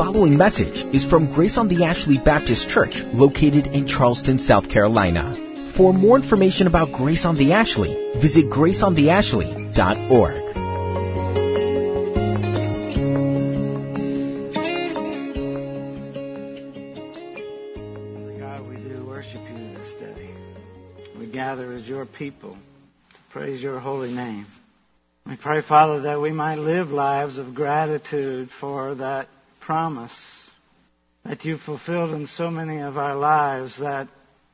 following message is from Grace on the Ashley Baptist Church, located in Charleston, South Carolina. For more information about Grace on the Ashley, visit graceontheashley.org. God, we do worship you this day. We gather as your people to praise your holy name. We pray, Father, that we might live lives of gratitude for that promise that you fulfilled in so many of our lives that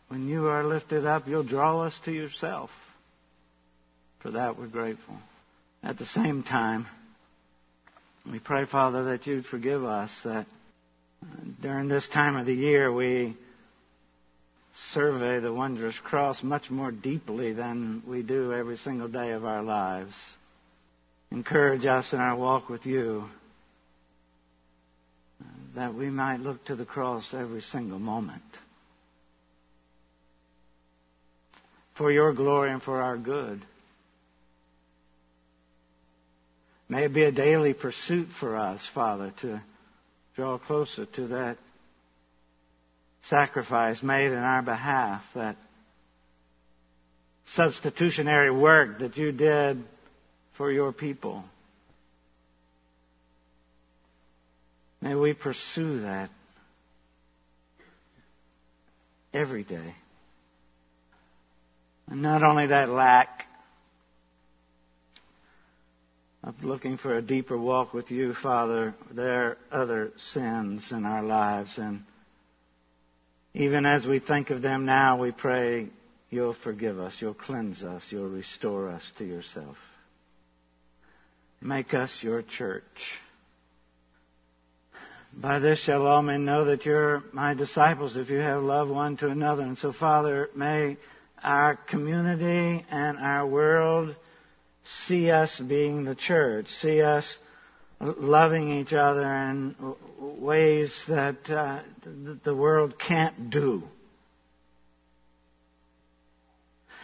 when you are lifted up, you'll draw us to yourself. For that, we're grateful. At the same time, we pray, Father, that you'd forgive us that uh, during this time of the year we survey the wondrous cross much more deeply than we do every single day of our lives. Encourage us in our walk with you that we might look to the cross every single moment. For your glory and for our good. May it be a daily pursuit for us, Father, to draw closer to that sacrifice made in our behalf, that substitutionary work that you did for your people. May we pursue that every day. And not only that lack of looking for a deeper walk with you, Father, there are other sins in our lives. And even as we think of them now, we pray you'll forgive us, you'll cleanse us, you'll restore us to yourself. Make us your church. By this shall all men know that you're my disciples if you have love one to another. And so, Father, may our community and our world see us being the church, see us loving each other in ways that uh, the world can't do.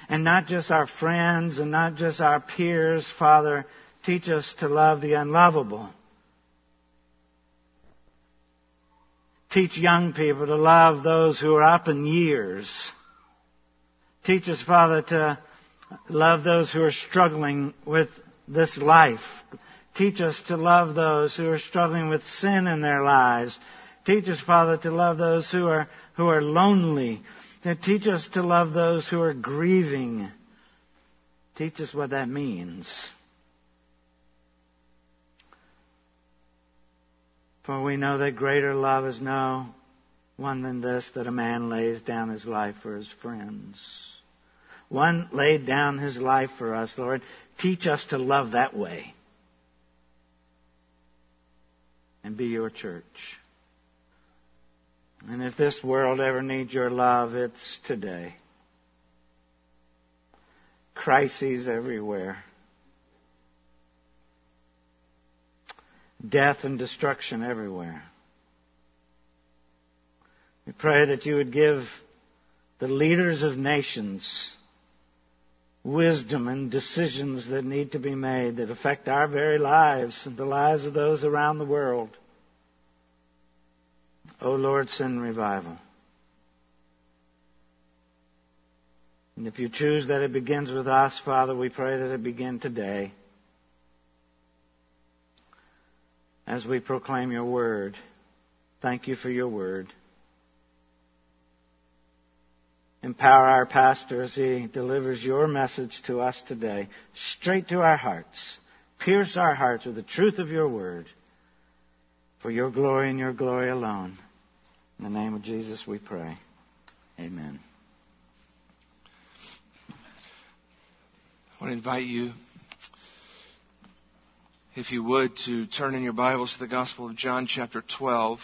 And not just our friends and not just our peers, Father, teach us to love the unlovable. Teach young people to love those who are up in years. Teach us, Father, to love those who are struggling with this life. Teach us to love those who are struggling with sin in their lives. Teach us, Father, to love those who are, who are lonely. Teach us to love those who are grieving. Teach us what that means. For we know that greater love is no one than this, that a man lays down his life for his friends. One laid down his life for us, Lord. Teach us to love that way. And be your church. And if this world ever needs your love, it's today. Crises everywhere. Death and destruction everywhere. We pray that you would give the leaders of nations wisdom and decisions that need to be made that affect our very lives and the lives of those around the world. O oh Lord, send revival. And if you choose that it begins with us, Father, we pray that it begin today. As we proclaim your word. Thank you for your word. Empower our pastor as he delivers your message to us today, straight to our hearts. Pierce our hearts with the truth of your word. For your glory and your glory alone. In the name of Jesus we pray. Amen. I want to invite you if you would, to turn in your Bibles to the Gospel of John, chapter 12.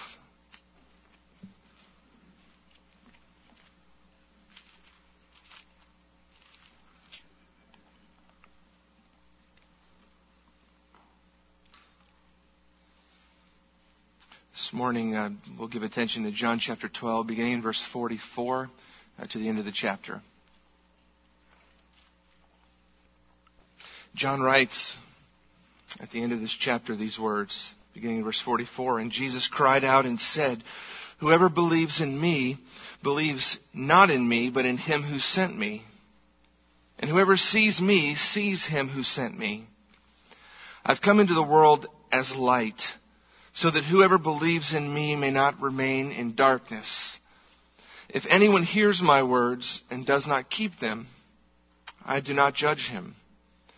This morning, uh, we'll give attention to John chapter 12, beginning in verse 44 uh, to the end of the chapter. John writes, at the end of this chapter these words beginning in verse 44. And Jesus cried out and said, Whoever believes in me believes not in me, but in him who sent me. And whoever sees me sees him who sent me. I've come into the world as light, so that whoever believes in me may not remain in darkness. If anyone hears my words and does not keep them, I do not judge him.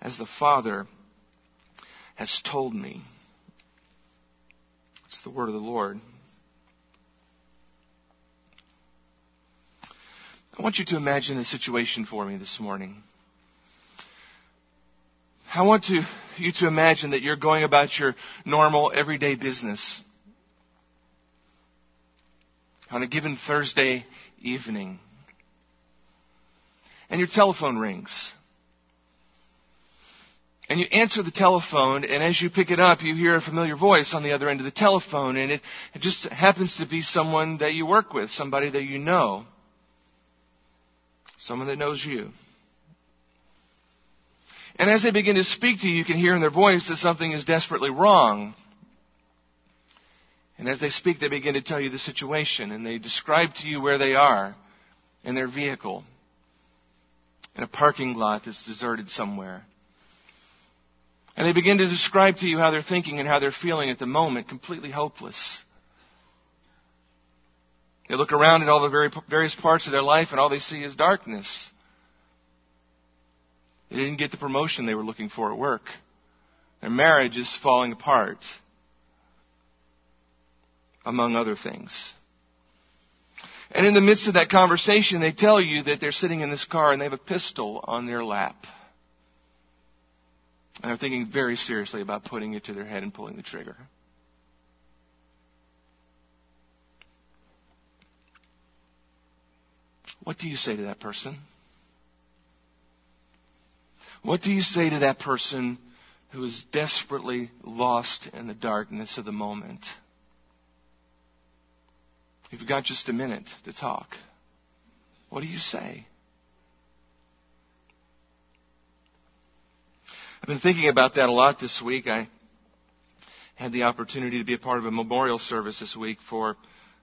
as the Father has told me. It's the word of the Lord. I want you to imagine a situation for me this morning. I want to, you to imagine that you're going about your normal, everyday business on a given Thursday evening. And your telephone rings. And you answer the telephone, and as you pick it up, you hear a familiar voice on the other end of the telephone, and it, it just happens to be someone that you work with, somebody that you know, someone that knows you. And as they begin to speak to you, you can hear in their voice that something is desperately wrong. And as they speak, they begin to tell you the situation, and they describe to you where they are in their vehicle in a parking lot that's deserted somewhere. And they begin to describe to you how they're thinking and how they're feeling at the moment, completely hopeless. They look around at all the very, various parts of their life, and all they see is darkness. They didn't get the promotion they were looking for at work. Their marriage is falling apart, among other things. And in the midst of that conversation, they tell you that they're sitting in this car and they have a pistol on their lap. And they're thinking very seriously about putting it to their head and pulling the trigger. What do you say to that person? What do you say to that person who is desperately lost in the darkness of the moment? You've got just a minute to talk. What do you say? Been thinking about that a lot this week. I had the opportunity to be a part of a memorial service this week for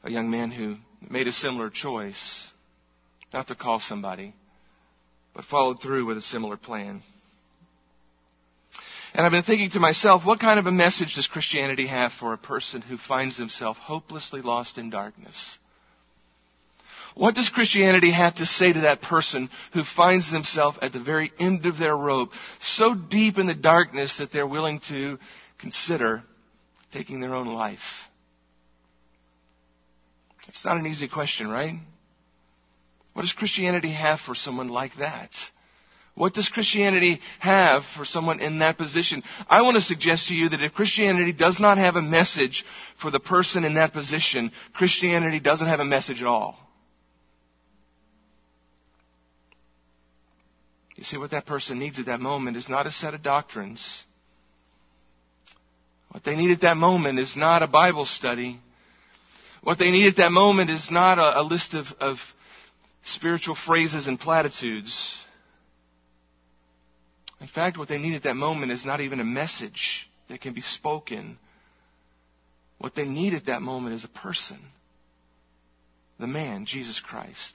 a young man who made a similar choice. Not to call somebody, but followed through with a similar plan. And I've been thinking to myself, what kind of a message does Christianity have for a person who finds himself hopelessly lost in darkness? What does Christianity have to say to that person who finds themselves at the very end of their rope, so deep in the darkness that they're willing to consider taking their own life? It's not an easy question, right? What does Christianity have for someone like that? What does Christianity have for someone in that position? I want to suggest to you that if Christianity does not have a message for the person in that position, Christianity doesn't have a message at all. You see, what that person needs at that moment is not a set of doctrines. What they need at that moment is not a Bible study. What they need at that moment is not a, a list of, of spiritual phrases and platitudes. In fact, what they need at that moment is not even a message that can be spoken. What they need at that moment is a person. The man, Jesus Christ.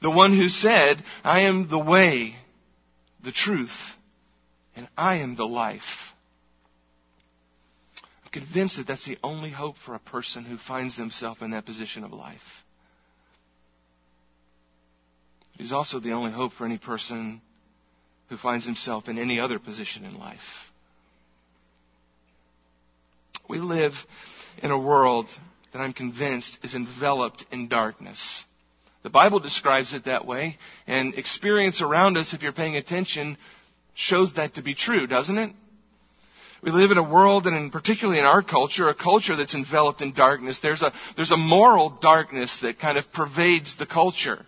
The one who said, I am the way, the truth, and I am the life. I'm convinced that that's the only hope for a person who finds himself in that position of life. It is also the only hope for any person who finds himself in any other position in life. We live in a world that I'm convinced is enveloped in darkness. The Bible describes it that way, and experience around us, if you're paying attention, shows that to be true, doesn't it? We live in a world, and in, particularly in our culture, a culture that's enveloped in darkness. There's a, there's a moral darkness that kind of pervades the culture.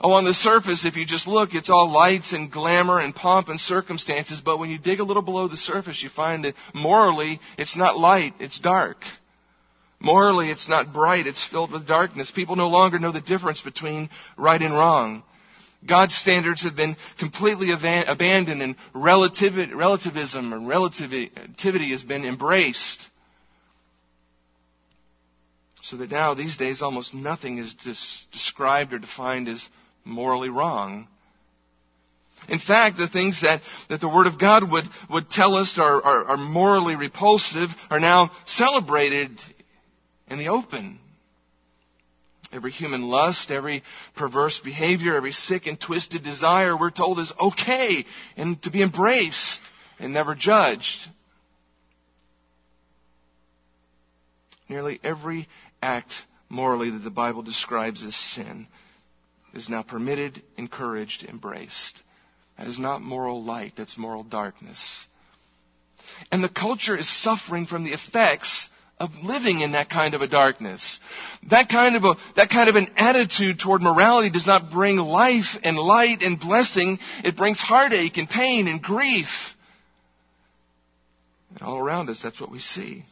Oh, on the surface, if you just look, it's all lights and glamour and pomp and circumstances, but when you dig a little below the surface, you find that morally, it's not light, it's dark. Morally, it's not bright, it's filled with darkness. People no longer know the difference between right and wrong. God's standards have been completely abandoned and relativism and relativity has been embraced. So that now, these days, almost nothing is described or defined as morally wrong. In fact, the things that, that the Word of God would, would tell us are, are, are morally repulsive are now celebrated in the open. Every human lust, every perverse behavior, every sick and twisted desire, we're told is okay and to be embraced and never judged. Nearly every act morally that the Bible describes as sin is now permitted, encouraged, embraced. That is not moral light, that's moral darkness. And the culture is suffering from the effects of living in that kind of a darkness. That kind of a, that kind of an attitude toward morality does not bring life and light and blessing. It brings heartache and pain and grief. And all around us, that's what we see.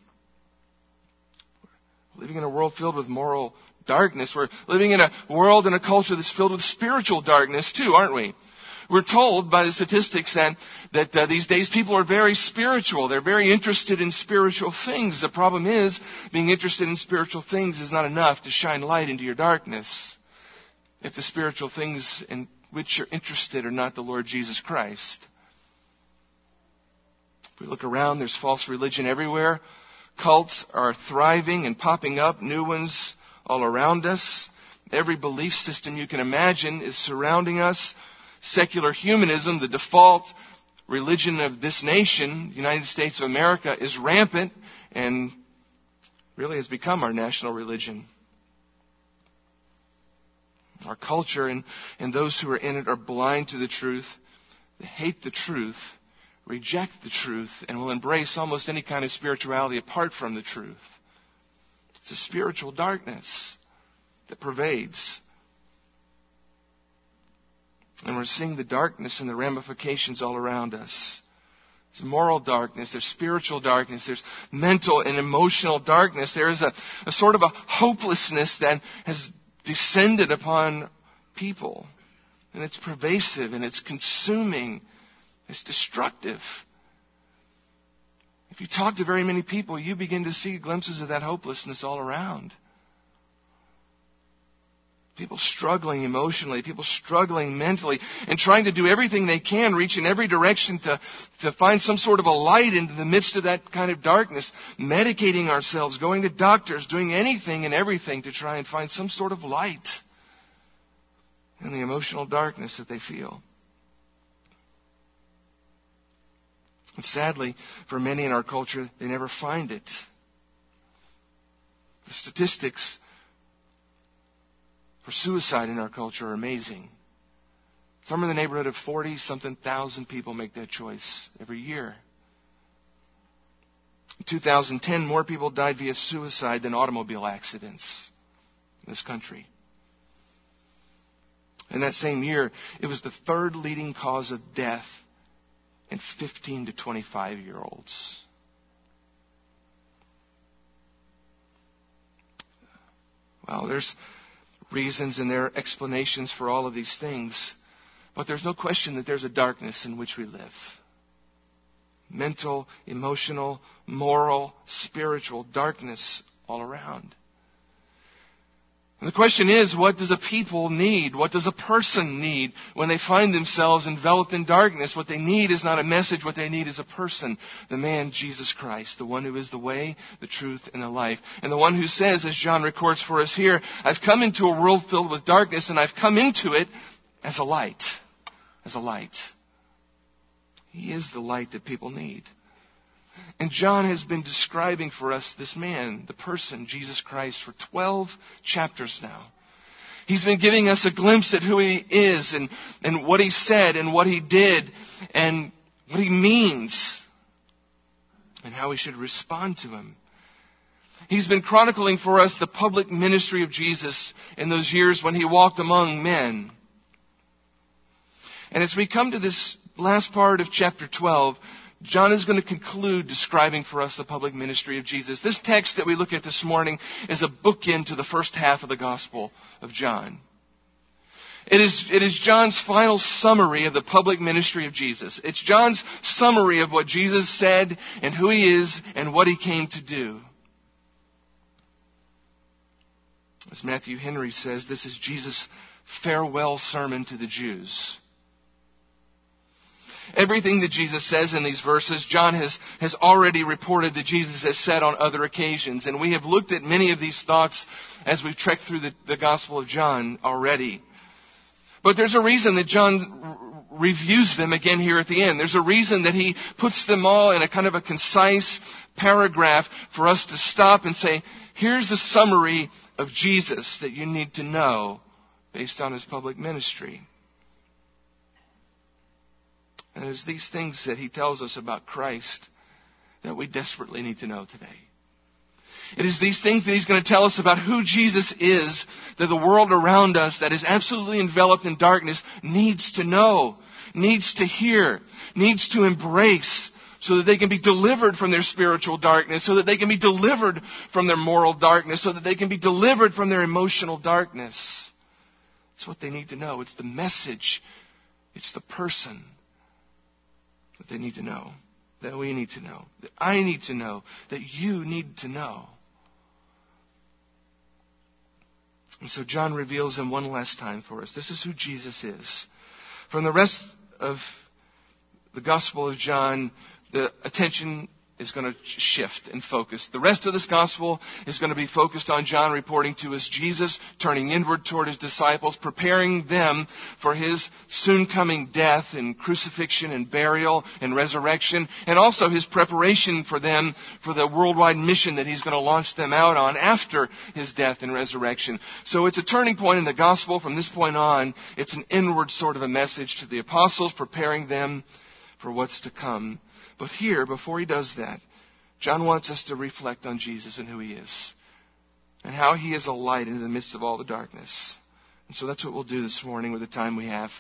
We're living in a world filled with moral darkness. We're living in a world and a culture that's filled with spiritual darkness too, aren't we? We're told by the statistics that, that uh, these days people are very spiritual. They're very interested in spiritual things. The problem is, being interested in spiritual things is not enough to shine light into your darkness. If the spiritual things in which you're interested are not the Lord Jesus Christ. If we look around, there's false religion everywhere. Cults are thriving and popping up, new ones all around us. Every belief system you can imagine is surrounding us secular humanism, the default religion of this nation, the United States of America, is rampant and really has become our national religion. Our culture and, and those who are in it are blind to the truth. They hate the truth, reject the truth, and will embrace almost any kind of spirituality apart from the truth. It's a spiritual darkness that pervades and we're seeing the darkness and the ramifications all around us. There's moral darkness, there's spiritual darkness, there's mental and emotional darkness. There is a, a sort of a hopelessness that has descended upon people. And it's pervasive and it's consuming. It's destructive. If you talk to very many people, you begin to see glimpses of that hopelessness all around. People struggling emotionally, people struggling mentally, and trying to do everything they can, reach in every direction to, to find some sort of a light in the midst of that kind of darkness, medicating ourselves, going to doctors, doing anything and everything to try and find some sort of light in the emotional darkness that they feel. And sadly, for many in our culture, they never find it. The statistics for suicide in our culture are amazing. Somewhere in the neighborhood of 40 something thousand people make that choice every year. In 2010, more people died via suicide than automobile accidents in this country. In that same year, it was the third leading cause of death in 15 to 25 year olds. Well, there's reasons and there are explanations for all of these things. But there's no question that there's a darkness in which we live. Mental, emotional, moral, spiritual darkness all around. And the question is, what does a people need? What does a person need when they find themselves enveloped in darkness? What they need is not a message. What they need is a person. The man, Jesus Christ, the one who is the way, the truth, and the life. And the one who says, as John records for us here, I've come into a world filled with darkness and I've come into it as a light. As a light. He is the light that people need. And John has been describing for us this man, the person, Jesus Christ, for 12 chapters now. He's been giving us a glimpse at who he is and, and what he said and what he did and what he means. and how we should respond to him. He's been chronicling for us the public ministry of Jesus in those years when he walked among men. And as we come to this last part of chapter 12, John is going to conclude describing for us the public ministry of Jesus. This text that we look at this morning is a bookend to the first half of the Gospel of John. It is, it is John's final summary of the public ministry of Jesus. It's John's summary of what Jesus said and who he is and what he came to do. As Matthew Henry says, this is Jesus' farewell sermon to the Jews. Everything that Jesus says in these verses, John has, has already reported that Jesus has said on other occasions. And we have looked at many of these thoughts as we've trekked through the, the Gospel of John already. But there's a reason that John reviews them again here at the end. There's a reason that he puts them all in a kind of a concise paragraph for us to stop and say, here's the summary of Jesus that you need to know based on his public ministry. And it's these things that he tells us about Christ that we desperately need to know today. It is these things that he's going to tell us about who Jesus is that the world around us that is absolutely enveloped in darkness needs to know, needs to hear, needs to embrace so that they can be delivered from their spiritual darkness, so that they can be delivered from their moral darkness, so that they can be delivered from their emotional darkness. It's what they need to know. It's the message. It's the person that they need to know, that we need to know, that I need to know, that you need to know. And so John reveals him one last time for us. This is who Jesus is. From the rest of the Gospel of John, the attention is going to shift and focus. The rest of this gospel is going to be focused on John reporting to us Jesus, turning inward toward his disciples, preparing them for his soon coming death and crucifixion and burial and resurrection, and also his preparation for them for the worldwide mission that he's going to launch them out on after his death and resurrection. So it's a turning point in the gospel. From this point on, it's an inward sort of a message to the apostles, preparing them for what's to come. But here, before he does that, John wants us to reflect on Jesus and who he is and how he is a light in the midst of all the darkness. And so that's what we'll do this morning with the time we have.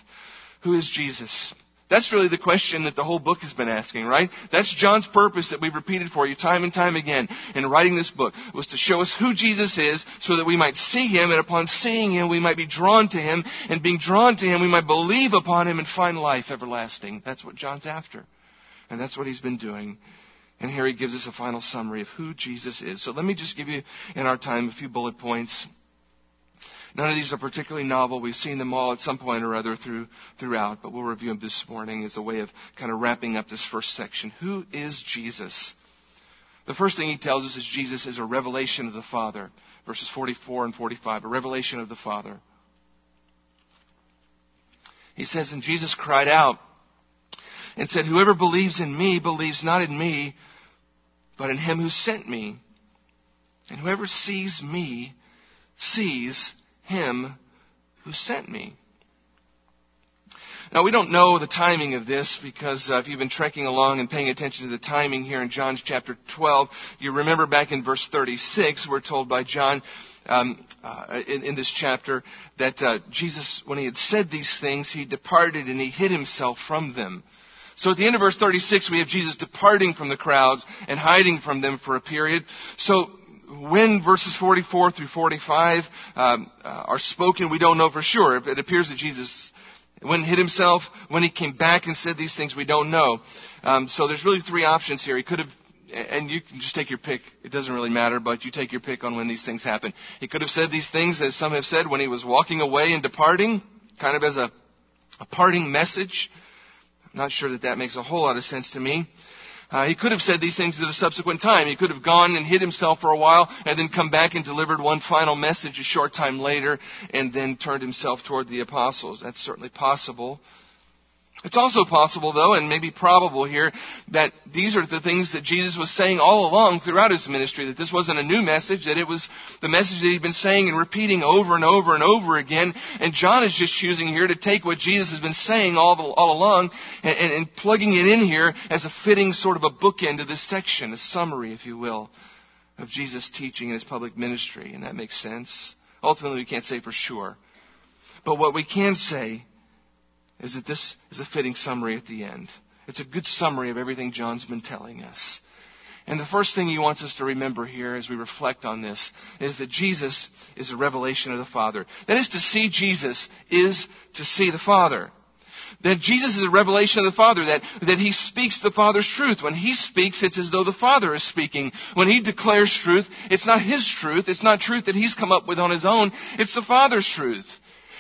Who is Jesus? That's really the question that the whole book has been asking, right? That's John's purpose that we've repeated for you time and time again in writing this book, was to show us who Jesus is so that we might see him and upon seeing him we might be drawn to him and being drawn to him we might believe upon him and find life everlasting. That's what John's after. And that's what he's been doing. And here he gives us a final summary of who Jesus is. So let me just give you, in our time, a few bullet points. None of these are particularly novel. We've seen them all at some point or other through, throughout, but we'll review them this morning as a way of kind of wrapping up this first section. Who is Jesus? The first thing he tells us is Jesus is a revelation of the Father. Verses 44 and 45, a revelation of the Father. He says, And Jesus cried out, and said, Whoever believes in me believes not in me, but in him who sent me. And whoever sees me sees him who sent me. Now, we don't know the timing of this because uh, if you've been trekking along and paying attention to the timing here in John's chapter 12, you remember back in verse 36, we're told by John um, uh, in, in, this chapter that uh, Jesus, when he had said these things, he departed and he hid himself from them. So at the end of verse 36, we have Jesus departing from the crowds and hiding from them for a period. So when verses 44 through 45 um, uh, are spoken, we don't know for sure. It appears that Jesus when hid himself, when he came back and said these things, we don't know. Um, so there's really three options here. He could have, and you can just take your pick. It doesn't really matter, but you take your pick on when these things happen. He could have said these things, as some have said, when he was walking away and departing, kind of as a, a parting message. Not sure that that makes a whole lot of sense to me. Uh, he could have said these things at a subsequent time. He could have gone and hid himself for a while and then come back and delivered one final message a short time later and then turned himself toward the apostles. That's certainly possible. It's also possible, though, and maybe probable here, that these are the things that Jesus was saying all along throughout his ministry, that this wasn't a new message, that it was the message that he'd been saying and repeating over and over and over again. And John is just choosing here to take what Jesus has been saying all, the, all along and, and, and plugging it in here as a fitting sort of a bookend to this section, a summary, if you will, of Jesus' teaching in his public ministry. And that makes sense. Ultimately, we can't say for sure. But what we can say is that this is a fitting summary at the end. It's a good summary of everything John's been telling us. And the first thing he wants us to remember here as we reflect on this is that Jesus is a revelation of the Father. That is to see Jesus is to see the Father. That Jesus is a revelation of the Father, that, that He speaks the Father's truth. When He speaks, it's as though the Father is speaking. When He declares truth, it's not His truth, it's not truth that He's come up with on His own, it's the Father's truth.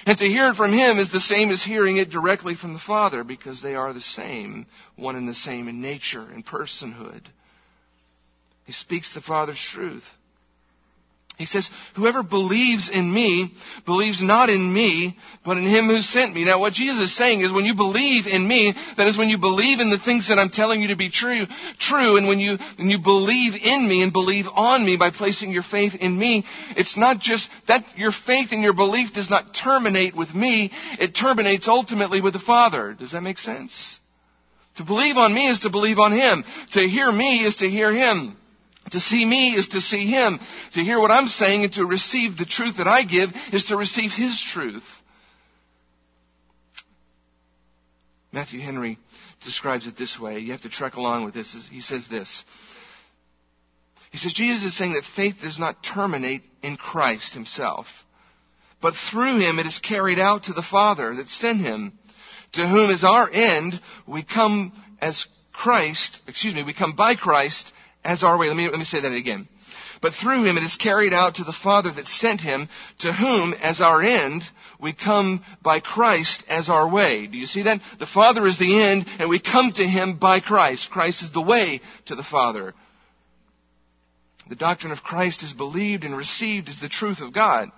And to hear it from him is the same as hearing it directly from the Father because they are the same, one and the same in nature and personhood. He speaks the Father's truth. He says, whoever believes in me believes not in me, but in him who sent me. Now what Jesus is saying is when you believe in me, that is when you believe in the things that I'm telling you to be true, true, and when you, when you believe in me and believe on me by placing your faith in me, it's not just that your faith and your belief does not terminate with me, it terminates ultimately with the Father. Does that make sense? To believe on me is to believe on him. To hear me is to hear him. To see me is to see him. To hear what I'm saying and to receive the truth that I give is to receive his truth. Matthew Henry describes it this way. You have to trek along with this. He says this. He says, Jesus is saying that faith does not terminate in Christ himself, but through him it is carried out to the Father that sent him, to whom is our end we come as Christ, excuse me, we come by Christ as our way. Let me, let me say that again. But through him it is carried out to the Father that sent him, to whom, as our end, we come by Christ as our way. Do you see that? The Father is the end, and we come to him by Christ. Christ is the way to the Father. The doctrine of Christ is believed and received as the truth of God.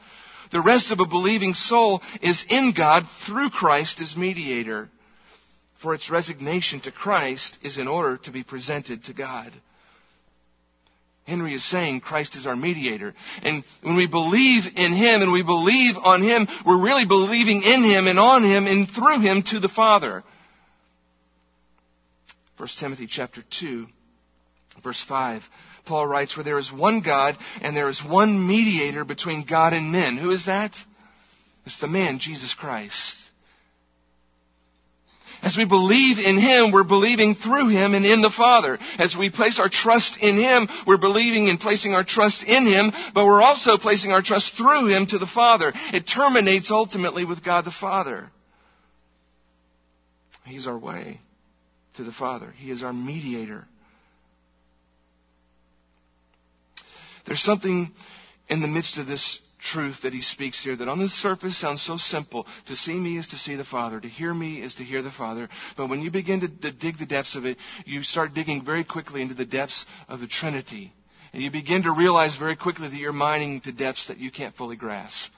The rest of a believing soul is in God through Christ as mediator. For its resignation to Christ is in order to be presented to God. Henry is saying Christ is our mediator. And when we believe in Him and we believe on Him, we're really believing in Him and on Him and through Him to the Father. 1 Timothy chapter 2, verse 5. Paul writes, where there is one God and there is one mediator between God and men. Who is that? It's the man, Jesus Christ. As we believe in Him, we're believing through Him and in the Father. As we place our trust in Him, we're believing and placing our trust in Him, but we're also placing our trust through Him to the Father. It terminates ultimately with God the Father. He's our way to the Father. He is our mediator. There's something in the midst of this truth that he speaks here that on the surface sounds so simple. To see me is to see the Father. To hear me is to hear the Father. But when you begin to, to dig the depths of it, you start digging very quickly into the depths of the Trinity. And you begin to realize very quickly that you're mining to depths that you can't fully grasp.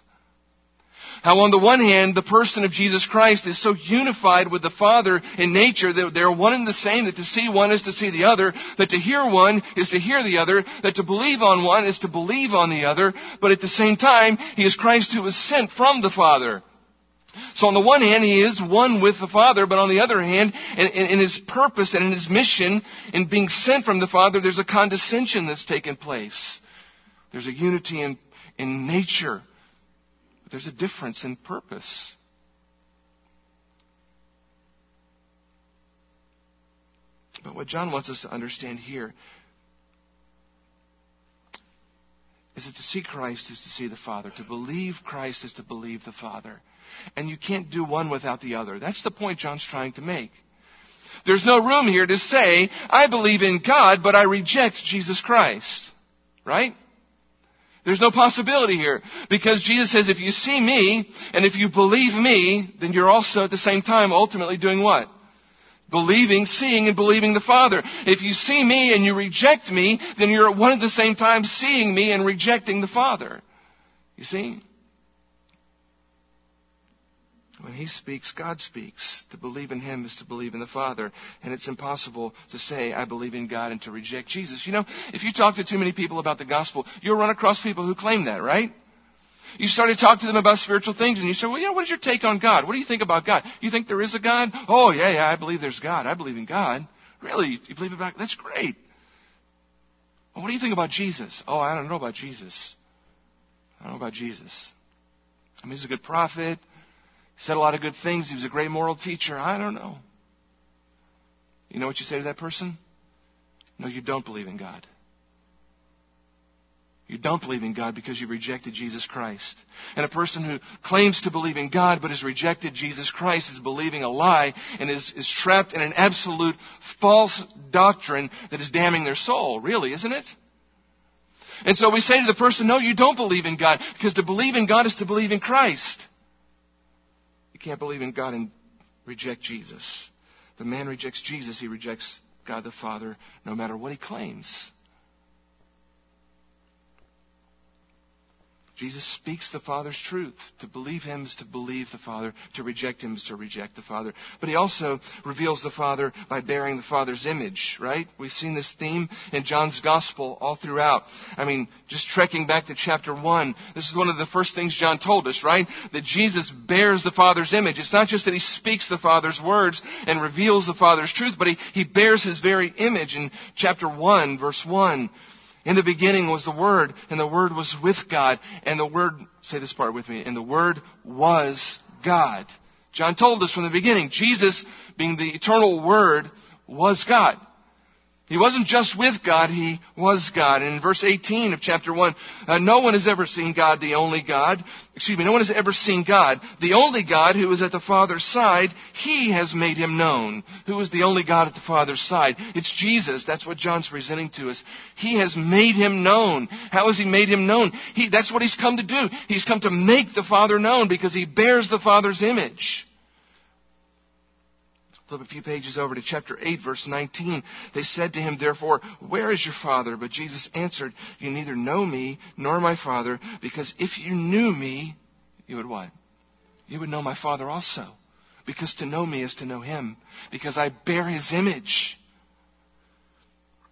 How on the one hand, the person of Jesus Christ is so unified with the Father in nature that they're one and the same, that to see one is to see the other, that to hear one is to hear the other, that to believe on one is to believe on the other, but at the same time, He is Christ who was sent from the Father. So on the one hand, He is one with the Father, but on the other hand, in, in His purpose and in His mission, in being sent from the Father, there's a condescension that's taken place. There's a unity in, in nature but there's a difference in purpose. But what John wants us to understand here is that to see Christ is to see the Father. To believe Christ is to believe the Father. And you can't do one without the other. That's the point John's trying to make. There's no room here to say, I believe in God, but I reject Jesus Christ. Right? There's no possibility here. Because Jesus says, if you see me, and if you believe me, then you're also at the same time ultimately doing what? Believing, seeing, and believing the Father. If you see me and you reject me, then you're at one at the same time seeing me and rejecting the Father. You see? When he speaks, God speaks. To believe in him is to believe in the Father. And it's impossible to say, I believe in God and to reject Jesus. You know, if you talk to too many people about the gospel, you'll run across people who claim that, right? You start to talk to them about spiritual things and you say, well, you know, what is your take on God? What do you think about God? You think there is a God? Oh, yeah, yeah, I believe there's God. I believe in God. Really? You believe about, that's great. Well, what do you think about Jesus? Oh, I don't know about Jesus. I don't know about Jesus. I mean, he's a good prophet. Said a lot of good things. He was a great moral teacher. I don't know. You know what you say to that person? No, you don't believe in God. You don't believe in God because you rejected Jesus Christ. And a person who claims to believe in God but has rejected Jesus Christ is believing a lie and is, is trapped in an absolute false doctrine that is damning their soul, really, isn't it? And so we say to the person, no, you don't believe in God because to believe in God is to believe in Christ. You can't believe in God and reject Jesus. The man rejects Jesus, he rejects God the Father no matter what he claims. Jesus speaks the Father's truth. To believe Him is to believe the Father. To reject Him is to reject the Father. But He also reveals the Father by bearing the Father's image, right? We've seen this theme in John's Gospel all throughout. I mean, just trekking back to chapter 1, this is one of the first things John told us, right? That Jesus bears the Father's image. It's not just that He speaks the Father's words and reveals the Father's truth, but He, he bears His very image in chapter 1, verse 1. In the beginning was the Word, and the Word was with God, and the Word, say this part with me, and the Word was God. John told us from the beginning, Jesus, being the eternal Word, was God. He wasn't just with God, he was God. And in verse 18 of chapter 1, uh, no one has ever seen God, the only God. Excuse me, no one has ever seen God. The only God who is at the Father's side, he has made him known. Who is the only God at the Father's side? It's Jesus. That's what John's presenting to us. He has made him known. How has he made him known? He, that's what he's come to do. He's come to make the Father known because he bears the Father's image. Flip a few pages over to chapter 8, verse 19. They said to him, therefore, where is your father? But Jesus answered, you neither know me nor my father, because if you knew me, you would what? You would know my father also. Because to know me is to know him. Because I bear his image.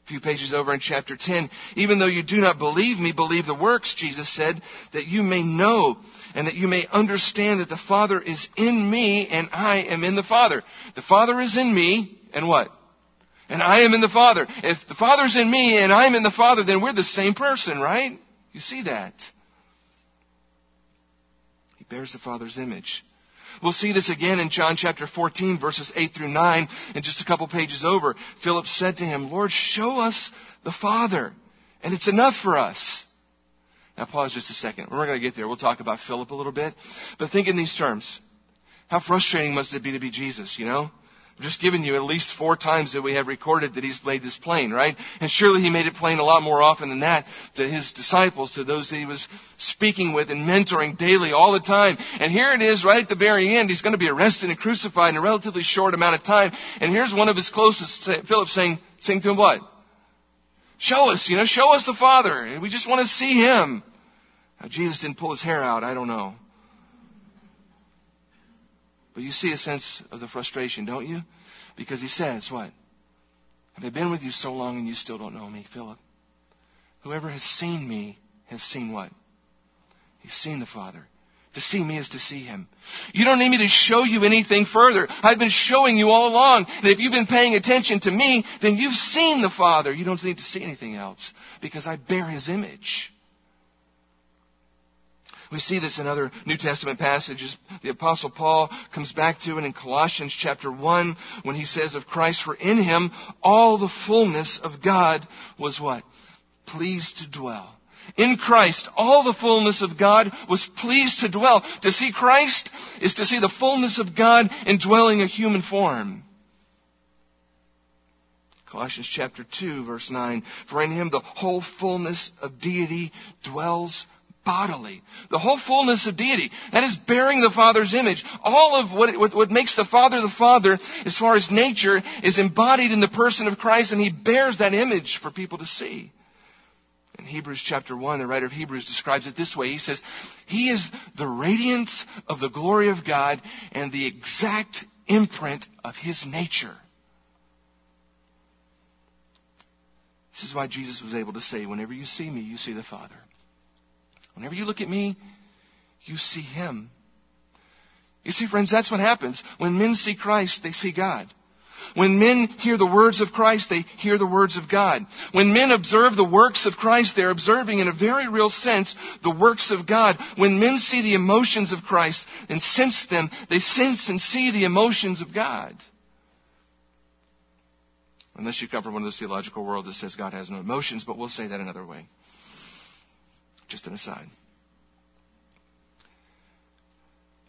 A few pages over in chapter 10. Even though you do not believe me, believe the works, Jesus said, that you may know and that you may understand that the Father is in me and I am in the Father. The Father is in me and what? And I am in the Father. If the Father's in me and I'm in the Father, then we're the same person, right? You see that. He bears the Father's image. We'll see this again in John chapter 14 verses 8 through 9 and just a couple pages over. Philip said to him, Lord, show us the Father and it's enough for us. Now pause just a second. We're going to get there. We'll talk about Philip a little bit. But think in these terms. How frustrating must it be to be Jesus, you know? I've just given you at least four times that we have recorded that he's made this plain, right? And surely he made it plain a lot more often than that to his disciples, to those that he was speaking with and mentoring daily all the time. And here it is right at the very end. He's going to be arrested and crucified in a relatively short amount of time. And here's one of his closest, Philip saying, saying to him what? Show us, you know, show us the Father. We just want to see Him. Now, Jesus didn't pull his hair out. I don't know. But you see a sense of the frustration, don't you? Because he says, what? Have I been with you so long and you still don't know me, Philip? Whoever has seen me has seen what? He's seen the Father. To see me is to see Him. You don't need me to show you anything further. I've been showing you all along that if you've been paying attention to me, then you've seen the Father. You don't need to see anything else because I bear His image. We see this in other New Testament passages. The apostle Paul comes back to it in Colossians chapter 1 when he says of Christ, for in him all the fullness of God was what? Pleased to dwell. In Christ, all the fullness of God was pleased to dwell. To see Christ is to see the fullness of God indwelling a human form. Colossians chapter 2 verse 9. For in him the whole fullness of deity dwells bodily. The whole fullness of deity. That is bearing the Father's image. All of what, what, what, makes the Father the Father, as far as nature, is embodied in the person of Christ, and He bears that image for people to see. In Hebrews chapter 1, the writer of Hebrews describes it this way. He says, He is the radiance of the glory of God and the exact imprint of His nature. This is why Jesus was able to say, Whenever you see me, you see the Father. Whenever you look at me, you see Him. You see, friends, that's what happens. When men see Christ, they see God. When men hear the words of Christ, they hear the words of God. When men observe the works of Christ, they're observing in a very real sense the works of God. When men see the emotions of Christ and sense them, they sense and see the emotions of God. Unless you come from one of those theological worlds that says God has no emotions, but we'll say that another way. Just an aside.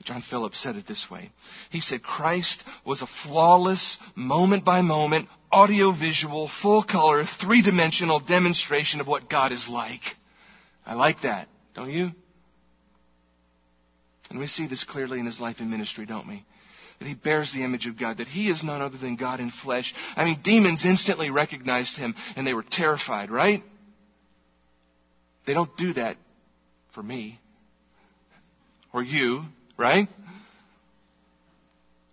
John Phillips said it this way. He said Christ was a flawless, moment by moment, audio-visual, full color, three dimensional demonstration of what God is like. I like that, don't you? And we see this clearly in his life and ministry, don't we? That he bears the image of God, that he is none other than God in flesh. I mean, demons instantly recognized him and they were terrified, right? They don't do that for me or you right?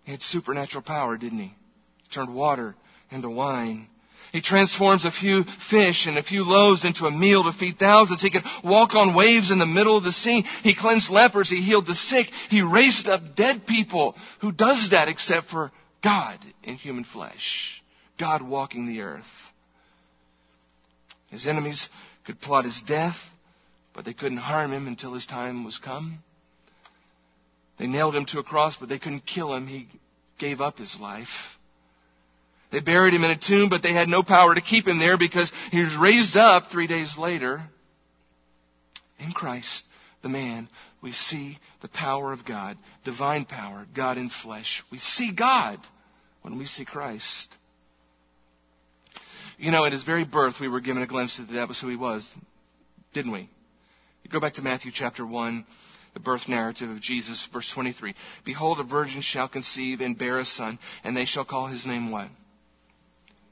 He had supernatural power, didn't he? He turned water into wine. He transforms a few fish and a few loaves into a meal to feed thousands. He could walk on waves in the middle of the sea. He cleansed lepers. He healed the sick. He raised up dead people. Who does that except for God in human flesh? God walking the earth. His enemies could plot his death, but they couldn't harm him until his time was come. They nailed him to a cross, but they couldn't kill him. He gave up his life. They buried him in a tomb, but they had no power to keep him there because he was raised up three days later. In Christ, the man, we see the power of God, divine power, God in flesh. We see God when we see Christ. You know, at his very birth, we were given a glimpse that that was who he was, didn't we? You go back to Matthew chapter 1 the birth narrative of Jesus, verse 23. Behold, a virgin shall conceive and bear a son, and they shall call his name what?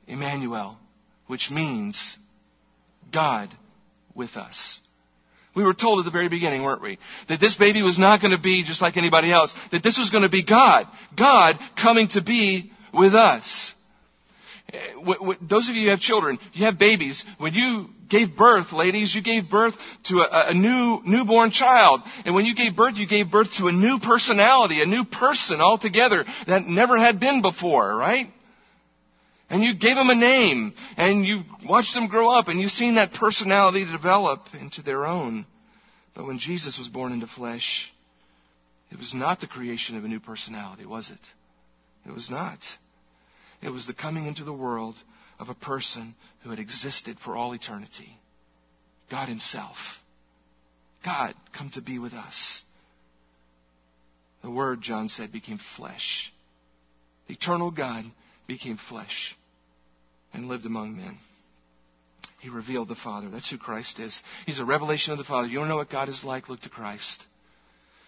Emmanuel, which means God with us. We were told at the very beginning, weren't we? That this baby was not going to be just like anybody else. That this was going to be God. God coming to be with us. Those of you who have children, you have babies. When you gave birth, ladies, you gave birth to a, a, new newborn child. And when you gave birth, you gave birth to a new personality, a new person altogether that never had been before, right? And you gave them a name, and you watched them grow up, and you've seen that personality develop into their own. But when Jesus was born into flesh, it was not the creation of a new personality, was it? It was not. It was the coming into the world of a person who had existed for all eternity. God Himself. God come to be with us. The Word, John said, became flesh. The eternal God became flesh and lived among men. He revealed the Father. That's who Christ is. He's a revelation of the Father. You want to know what God is like? Look to Christ.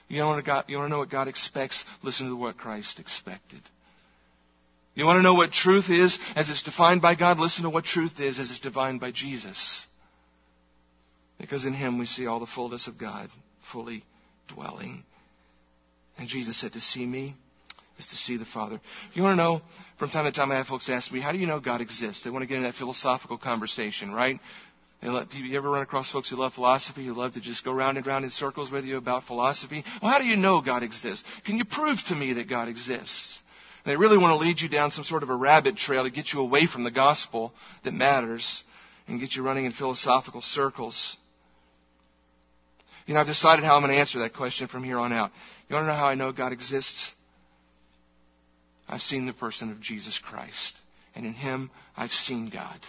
You want to, God, you want to know what God expects? Listen to what Christ expected. You want to know what truth is as it's defined by God? Listen to what truth is as it's defined by Jesus. Because in Him we see all the fullness of God fully dwelling. And Jesus said, To see me is to see the Father. You want to know, from time to time I have folks ask me, How do you know God exists? They want to get in that philosophical conversation, right? Let, you ever run across folks who love philosophy, who love to just go round and round in circles with you about philosophy? Well, how do you know God exists? Can you prove to me that God exists? They really want to lead you down some sort of a rabbit trail to get you away from the gospel that matters and get you running in philosophical circles. You know, I've decided how I'm going to answer that question from here on out. You want to know how I know God exists? I've seen the person of Jesus Christ. And in Him, I've seen God.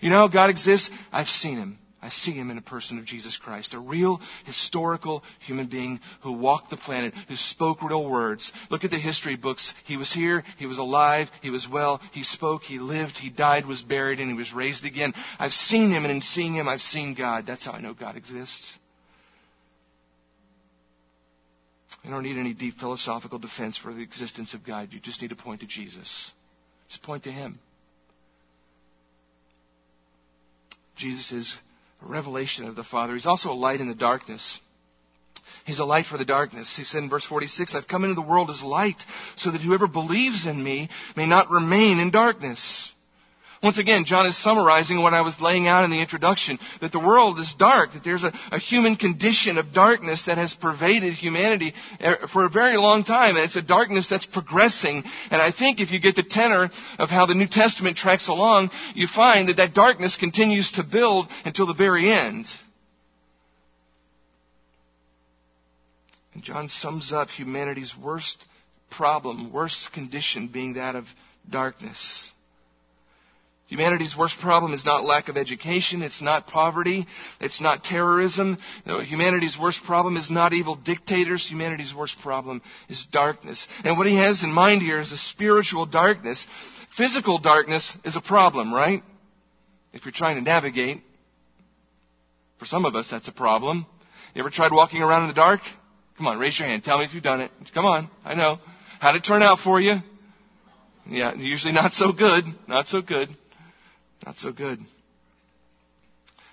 You know how God exists? I've seen Him. I see him in a person of Jesus Christ, a real historical human being who walked the planet, who spoke real words. Look at the history books. He was here, he was alive, he was well, he spoke, he lived, he died, was buried, and he was raised again. I've seen him, and in seeing him, I've seen God. That's how I know God exists. You don't need any deep philosophical defense for the existence of God. You just need to point to Jesus. Just point to him. Jesus is a revelation of the Father. He's also a light in the darkness. He's a light for the darkness. He said in verse 46, I've come into the world as light so that whoever believes in me may not remain in darkness. Once again, John is summarizing what I was laying out in the introduction, that the world is dark, that there's a, a, human condition of darkness that has pervaded humanity er, for a very long time, and it's a darkness that's progressing. And I think if you get the tenor of how the New Testament tracks along, you find that that darkness continues to build until the very end. And John sums up humanity's worst problem, worst condition being that of darkness. Humanity's worst problem is not lack of education. It's not poverty. It's not terrorism. No, humanity's worst problem is not evil dictators. Humanity's worst problem is darkness. And what he has in mind here is a spiritual darkness. Physical darkness is a problem, right? If you're trying to navigate. For some of us, that's a problem. You ever tried walking around in the dark? Come on, raise your hand. Tell me if you've done it. Come on. I know. How'd it turn out for you? Yeah, usually not so good. Not so good. Not so good.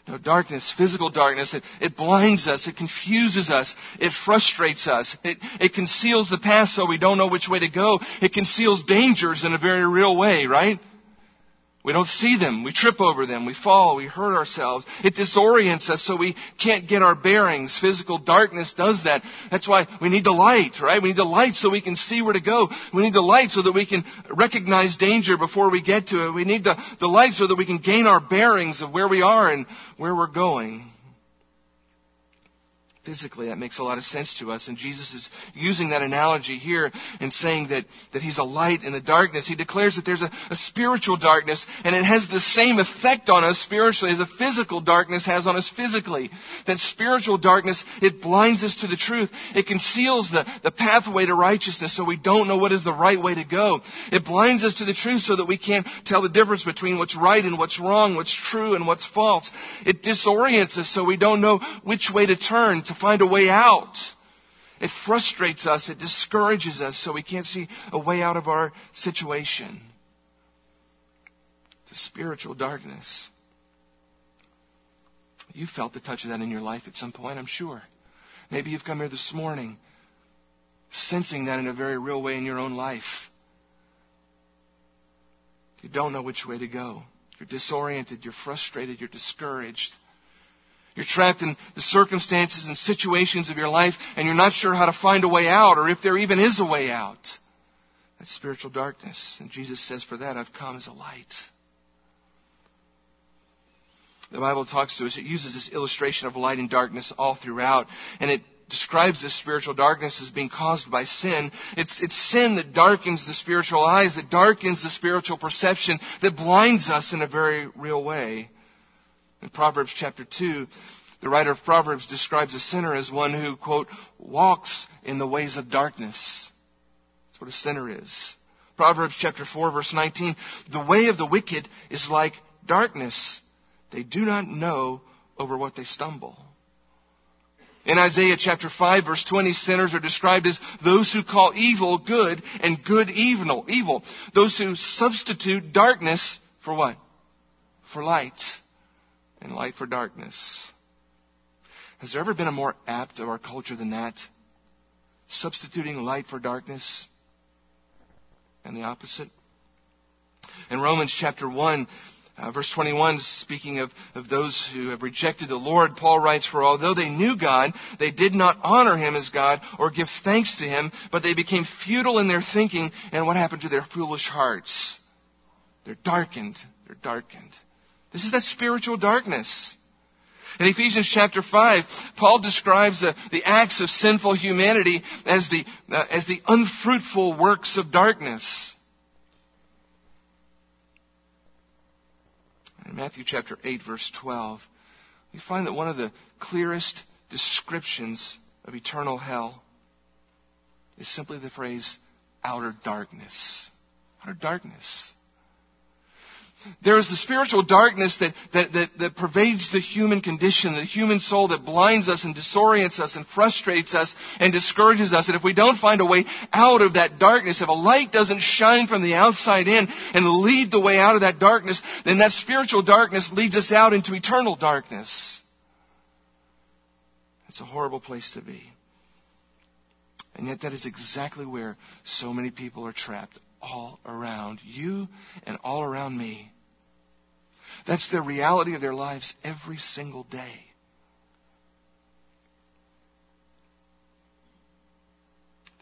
No, darkness, physical darkness, it, it blinds us, it confuses us, it frustrates us, it, it conceals the path so we don't know which way to go. It conceals dangers in a very real way, right? We don't see them. We trip over them. We fall. We hurt ourselves. It disorients us so we can't get our bearings. Physical darkness does that. That's why we need the light, right? We need the light so we can see where to go. We need the light so that we can recognize danger before we get to it. We need the, the light so that we can gain our bearings of where we are and where we're going. Physically, that makes a lot of sense to us. And Jesus is using that analogy here and saying that, that He's a light in the darkness. He declares that there's a, a spiritual darkness and it has the same effect on us spiritually as a physical darkness has on us physically. That spiritual darkness, it blinds us to the truth. It conceals the, the pathway to righteousness so we don't know what is the right way to go. It blinds us to the truth so that we can't tell the difference between what's right and what's wrong, what's true and what's false. It disorients us so we don't know which way to turn to find a way out. It frustrates us. It discourages us so we can't see a way out of our situation. A spiritual darkness. You felt the touch of that in your life at some point, I'm sure. Maybe you've come here this morning sensing that in a very real way in your own life. You don't know which way to go. You're disoriented. You're frustrated. You're discouraged. You're trapped in the circumstances and situations of your life and you're not sure how to find a way out or if there even is a way out. That's spiritual darkness. And Jesus says, for that I've come as a light. The Bible talks to us, it uses this illustration of light and darkness all throughout. And it describes this spiritual darkness as being caused by sin. It's, it's sin that darkens the spiritual eyes, that darkens the spiritual perception, that blinds us in a very real way. In Proverbs chapter 2, the writer of Proverbs describes a sinner as one who, quote, walks in the ways of darkness. That's what a sinner is. Proverbs chapter 4 verse 19, the way of the wicked is like darkness. They do not know over what they stumble. In Isaiah chapter 5 verse 20, sinners are described as those who call evil good and good evil. Evil. Those who substitute darkness for what? For light and light for darkness. Has there ever been a more apt of our culture than that? Substituting light for darkness and the opposite. In Romans chapter 1, uh, verse 21, speaking of, of those who have rejected the Lord, Paul writes, For although they knew God, they did not honor him as God or give thanks to him, but they became futile in their thinking, and what happened to their foolish hearts? They're darkened. They're darkened. This is that spiritual darkness. In Ephesians chapter 5, Paul describes the, the acts of sinful humanity as the, uh, as the unfruitful works of darkness. In Matthew chapter 8, verse 12, we find that one of the clearest descriptions of eternal hell is simply the phrase outer darkness. Outer darkness. There is the spiritual darkness that, that, that, that, pervades the human condition, the human soul that blinds us and disorients us and frustrates us and discourages us. And if we don't find a way out of that darkness, if a light doesn't shine from the outside in and lead the way out of that darkness, then that spiritual darkness leads us out into eternal darkness. It's a horrible place to be. And yet that is exactly where so many people are trapped all around you and all around me. That's the reality of their lives every single day.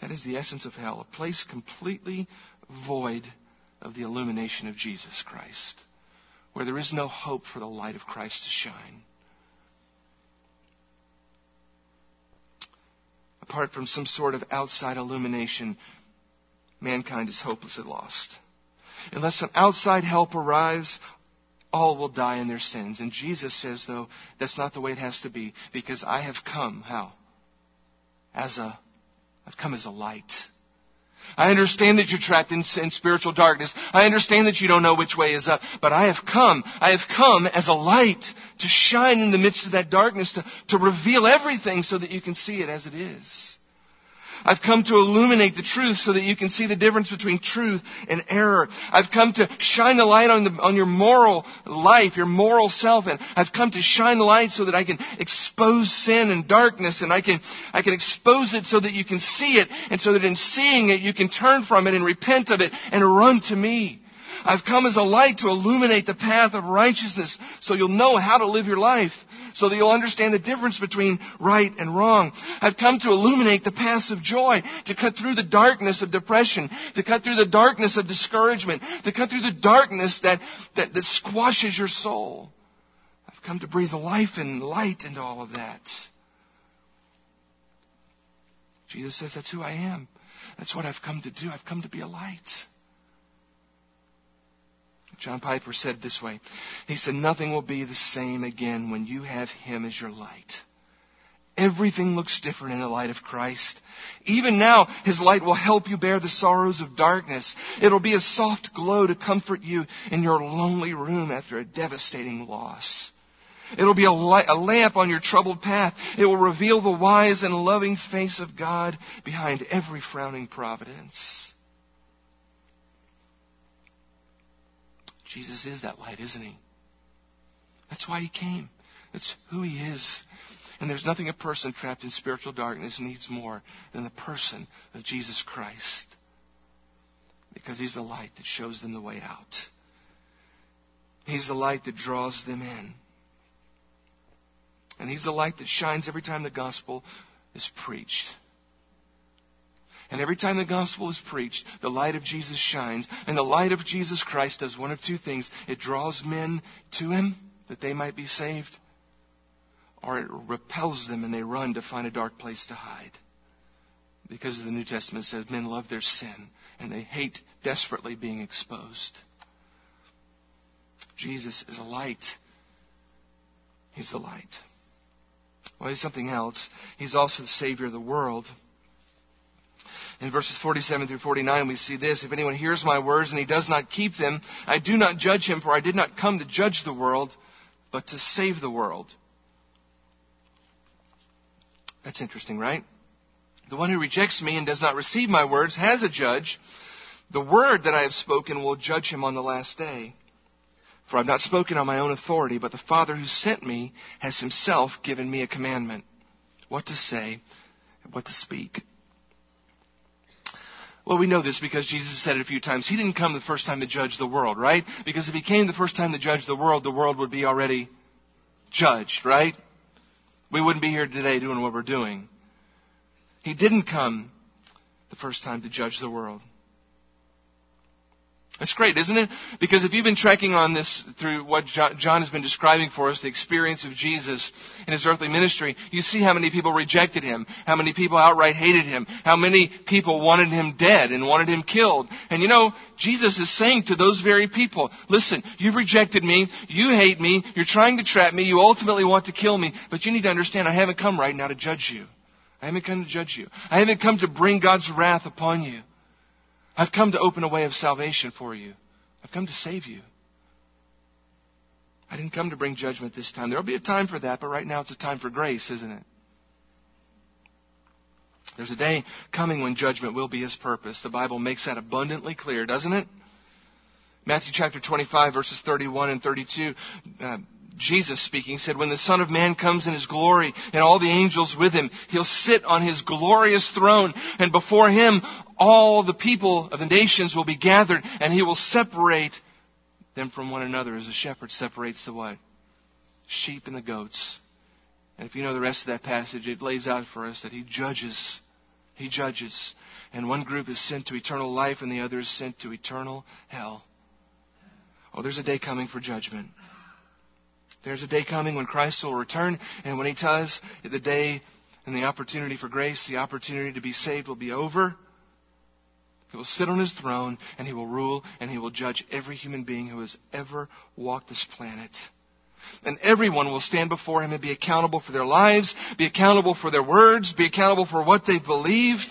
That is the essence of hell, a place completely void of the illumination of Jesus Christ, where there is no hope for the light of Christ to shine. Apart from some sort of outside illumination, mankind is hopelessly lost. Unless some outside help arrives, all will die in their sins. And Jesus says, though, that's not the way it has to be, because I have come, how? As a, I've come as a light. I understand that you're trapped in, in, spiritual darkness. I understand that you don't know which way is up. But I have come. I have come as a light to shine in the midst of that darkness, to, to reveal everything so that you can see it as it is. I've come to illuminate the truth so that you can see the difference between truth and error. I've come to shine the light on, the, on your moral life, your moral self, and I've come to shine the light so that I can expose sin and darkness, and I can, I can expose it so that you can see it, and so that in seeing it, you can turn from it and repent of it and run to me. I've come as a light to illuminate the path of righteousness so you'll know how to live your life, so that you'll understand the difference between right and wrong. I've come to illuminate the paths of joy, to cut through the darkness of depression, to cut through the darkness of discouragement, to cut through the darkness that, that, that squashes your soul. I've come to breathe life and light into all of that. Jesus says, That's who I am. That's what I've come to do. I've come to be a light. John Piper said this way. He said, Nothing will be the same again when you have Him as your light. Everything looks different in the light of Christ. Even now, His light will help you bear the sorrows of darkness. It'll be a soft glow to comfort you in your lonely room after a devastating loss. It'll be a, light, a lamp on your troubled path. It will reveal the wise and loving face of God behind every frowning providence. Jesus is that light, isn't he? That's why he came. That's who he is. And there's nothing a person trapped in spiritual darkness needs more than the person of Jesus Christ. Because he's the light that shows them the way out. He's the light that draws them in. And he's the light that shines every time the gospel is preached. And every time the gospel is preached, the light of Jesus shines. And the light of Jesus Christ does one of two things it draws men to him that they might be saved, or it repels them and they run to find a dark place to hide. Because the New Testament says men love their sin and they hate desperately being exposed. Jesus is a light. He's the light. Well, he's something else. He's also the Savior of the world. In verses 47 through 49, we see this. If anyone hears my words and he does not keep them, I do not judge him, for I did not come to judge the world, but to save the world. That's interesting, right? The one who rejects me and does not receive my words has a judge. The word that I have spoken will judge him on the last day. For I have not spoken on my own authority, but the Father who sent me has himself given me a commandment what to say and what to speak. Well, we know this because Jesus said it a few times. He didn't come the first time to judge the world, right? Because if he came the first time to judge the world, the world would be already judged, right? We wouldn't be here today doing what we're doing. He didn't come the first time to judge the world. That's great, isn't it? Because if you've been tracking on this through what John has been describing for us, the experience of Jesus in his earthly ministry, you see how many people rejected him, how many people outright hated him, how many people wanted him dead and wanted him killed. And you know, Jesus is saying to those very people, listen, you've rejected me, you hate me, you're trying to trap me, you ultimately want to kill me, but you need to understand I haven't come right now to judge you. I haven't come to judge you. I haven't come to bring God's wrath upon you. I've come to open a way of salvation for you. I've come to save you. I didn't come to bring judgment this time. There'll be a time for that, but right now it's a time for grace, isn't it? There's a day coming when judgment will be his purpose. The Bible makes that abundantly clear, doesn't it? Matthew chapter 25 verses 31 and 32, uh, Jesus speaking said, when the Son of Man comes in his glory and all the angels with him, he'll sit on his glorious throne and before him all the people of the nations will be gathered and he will separate them from one another as a shepherd separates the what? Sheep and the goats. And if you know the rest of that passage, it lays out for us that he judges. He judges. And one group is sent to eternal life and the other is sent to eternal hell. Oh, there's a day coming for judgment. There's a day coming when Christ will return, and when He does, the day and the opportunity for grace, the opportunity to be saved will be over. He will sit on His throne, and He will rule, and He will judge every human being who has ever walked this planet. And everyone will stand before Him and be accountable for their lives, be accountable for their words, be accountable for what they believed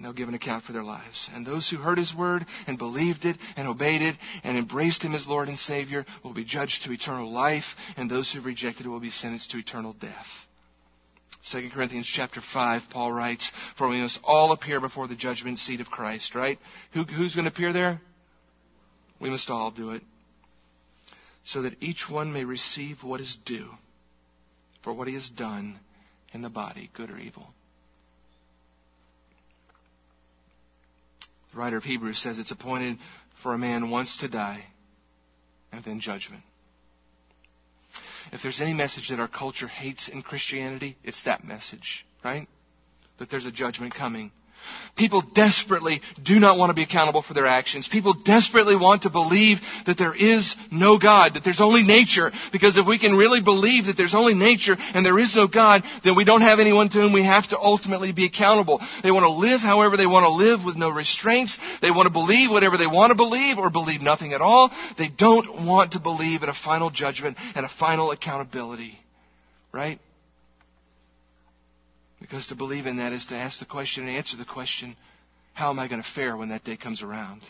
and they'll give an account for their lives. And those who heard his word and believed it and obeyed it and embraced him as Lord and Savior will be judged to eternal life, and those who rejected it will be sentenced to eternal death. 2 Corinthians chapter 5, Paul writes, For we must all appear before the judgment seat of Christ, right? Who, who's going to appear there? We must all do it. So that each one may receive what is due for what he has done in the body, good or evil. The writer of Hebrews says it's appointed for a man once to die and then judgment. If there's any message that our culture hates in Christianity, it's that message, right? That there's a judgment coming. People desperately do not want to be accountable for their actions. People desperately want to believe that there is no God, that there's only nature. Because if we can really believe that there's only nature and there is no God, then we don't have anyone to whom we have to ultimately be accountable. They want to live however they want to live with no restraints. They want to believe whatever they want to believe or believe nothing at all. They don't want to believe in a final judgment and a final accountability. Right? Because to believe in that is to ask the question and answer the question, how am I going to fare when that day comes around?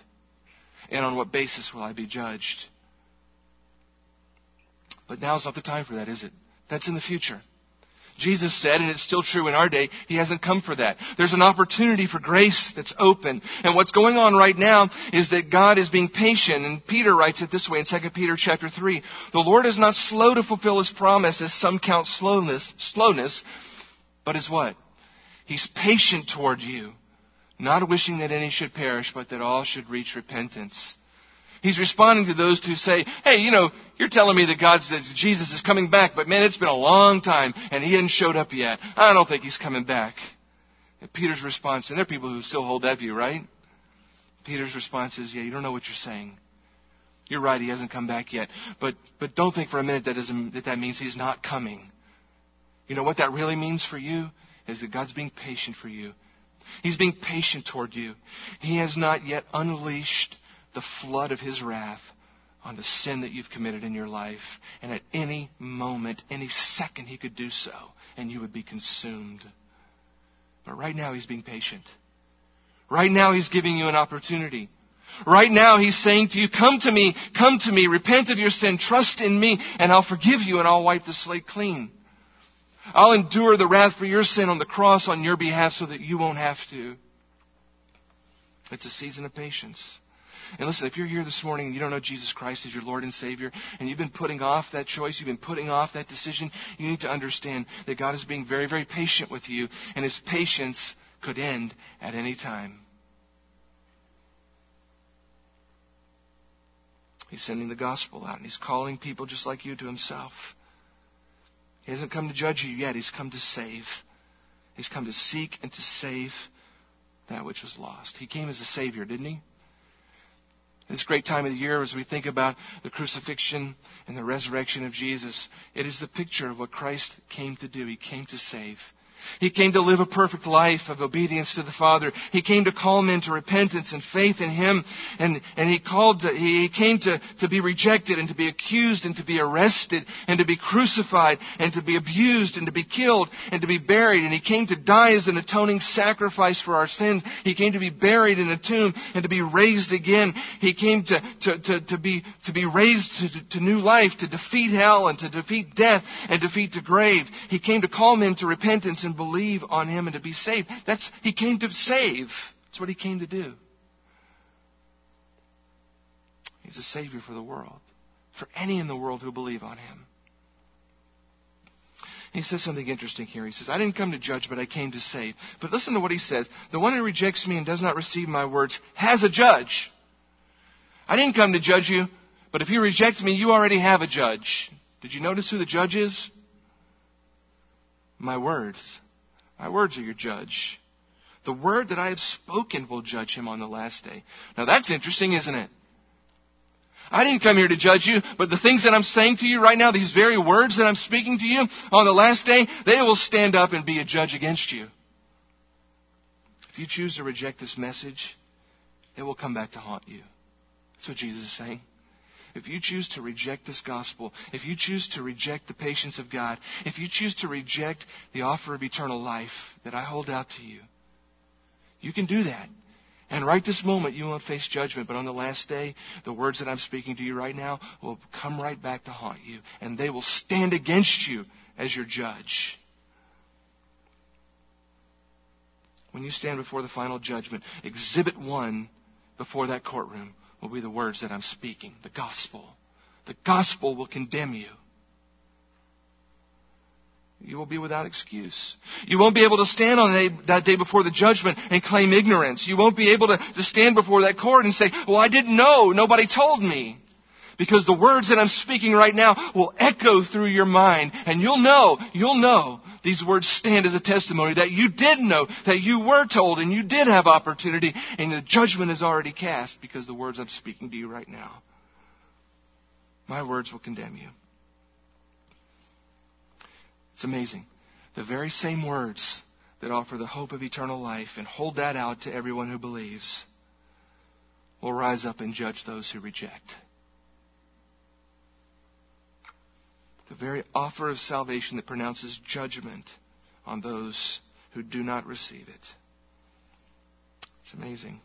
And on what basis will I be judged? But now is not the time for that, is it? That's in the future. Jesus said, and it's still true in our day, He hasn't come for that. There's an opportunity for grace that's open. And what's going on right now is that God is being patient. And Peter writes it this way in 2 Peter chapter 3. The Lord is not slow to fulfill His promise, as some count slowness, slowness, but is what? He's patient toward you, not wishing that any should perish, but that all should reach repentance. He's responding to those who say, hey, you know, you're telling me that God's, that Jesus is coming back, but man, it's been a long time and he hasn't showed up yet. I don't think he's coming back. And Peter's response, and there are people who still hold that view, right? Peter's response is, yeah, you don't know what you're saying. You're right, he hasn't come back yet. But, but don't think for a minute that, doesn't, that that means he's not coming. You know what that really means for you? Is that God's being patient for you. He's being patient toward you. He has not yet unleashed the flood of His wrath on the sin that you've committed in your life. And at any moment, any second, He could do so, and you would be consumed. But right now, He's being patient. Right now, He's giving you an opportunity. Right now, He's saying to you, Come to me, come to me, repent of your sin, trust in me, and I'll forgive you, and I'll wipe the slate clean. I'll endure the wrath for your sin on the cross on your behalf so that you won't have to. It's a season of patience. And listen, if you're here this morning and you don't know Jesus Christ as your Lord and Savior, and you've been putting off that choice, you've been putting off that decision, you need to understand that God is being very, very patient with you, and His patience could end at any time. He's sending the gospel out, and He's calling people just like you to Himself. He hasn't come to judge you yet. He's come to save. He's come to seek and to save that which was lost. He came as a Savior, didn't he? This great time of the year as we think about the crucifixion and the resurrection of Jesus, it is the picture of what Christ came to do. He came to save. He came to live a perfect life of obedience to the Father. He came to call men to repentance and faith in Him. And, and He called, to, He came to, to be rejected and to be accused and to be arrested and to be crucified and to be abused and to be killed and to be buried. And He came to die as an atoning sacrifice for our sins. He came to be buried in a tomb and to be raised again. He came to, to, to, to be, to be raised to, to new life, to defeat hell and to defeat death and defeat the grave. He came to call men to repentance and believe on him and to be saved. That's, he came to save. That's what he came to do. He's a savior for the world, for any in the world who believe on him. He says something interesting here. He says, I didn't come to judge, but I came to save. But listen to what he says. The one who rejects me and does not receive my words has a judge. I didn't come to judge you, but if you reject me, you already have a judge. Did you notice who the judge is? My words. My words are your judge. The word that I have spoken will judge him on the last day. Now that's interesting, isn't it? I didn't come here to judge you, but the things that I'm saying to you right now, these very words that I'm speaking to you, on the last day, they will stand up and be a judge against you. If you choose to reject this message, it will come back to haunt you. That's what Jesus is saying. If you choose to reject this gospel, if you choose to reject the patience of God, if you choose to reject the offer of eternal life that I hold out to you, you can do that. And right this moment, you won't face judgment, but on the last day, the words that I'm speaking to you right now will come right back to haunt you, and they will stand against you as your judge. When you stand before the final judgment, exhibit one before that courtroom will be the words that I'm speaking the gospel. The gospel will condemn you. You will be without excuse. You won't be able to stand on that day, before the judgment and claim ignorance. You won't be able to, to stand before that court and say, well, I didn't know. Nobody told me. Because the words that I'm speaking right now will echo through your mind and you'll know, you'll know these words stand as a testimony that you did know, that you were told and you did have opportunity and the judgment is already cast because the words I'm speaking to you right now. My words will condemn you. It's amazing. The very same words that offer the hope of eternal life and hold that out to everyone who believes will rise up and judge those who reject. The very offer of salvation that pronounces judgment on those who do not receive it. It's amazing.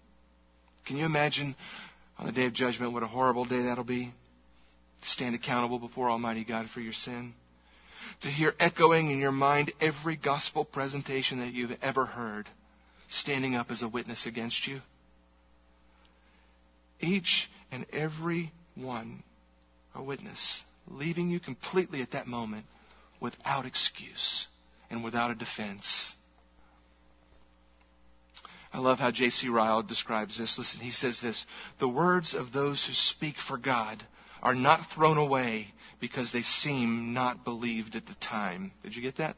Can you imagine on the day of judgment what a horrible day that'll be? To stand accountable before Almighty God for your sin. To hear echoing in your mind every gospel presentation that you've ever heard standing up as a witness against you. Each and every one a witness leaving you completely at that moment without excuse and without a defense. I love how J.C. Ryle describes this. Listen, he says this The words of those who speak for God are not thrown away because they seem not believed at the time. Did you get that?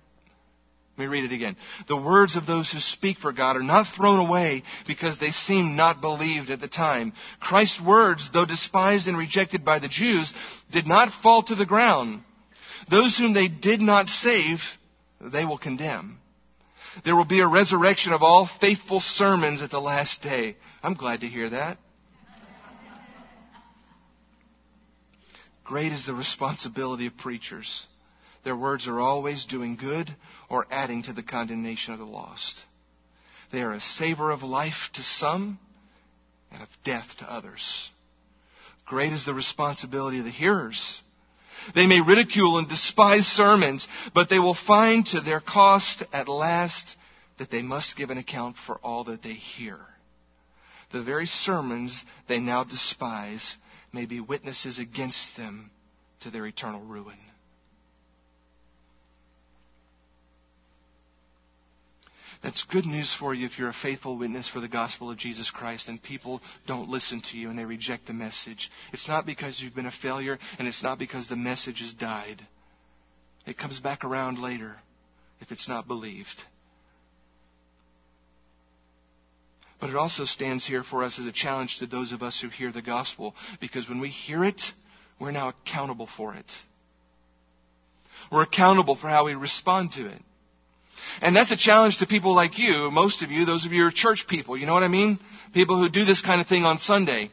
Let me read it again. The words of those who speak for God are not thrown away because they seem not believed at the time. Christ's words, though despised and rejected by the Jews, did not fall to the ground. Those whom they did not save, they will condemn. There will be a resurrection of all faithful sermons at the last day. I'm glad to hear that. Great is the responsibility of preachers. Their words are always doing good or adding to the condemnation of the lost. They are a savor of life to some and of death to others. Great is the responsibility of the hearers. They may ridicule and despise sermons, but they will find to their cost at last that they must give an account for all that they hear. The very sermons they now despise may be witnesses against them to their eternal ruin. That's good news for you if you're a faithful witness for the gospel of Jesus Christ and people don't listen to you and they reject the message. It's not because you've been a failure and it's not because the message has died. It comes back around later if it's not believed. But it also stands here for us as a challenge to those of us who hear the gospel because when we hear it, we're now accountable for it. We're accountable for how we respond to it. And that's a challenge to people like you, most of you, those of you who are church people. You know what I mean? People who do this kind of thing on Sunday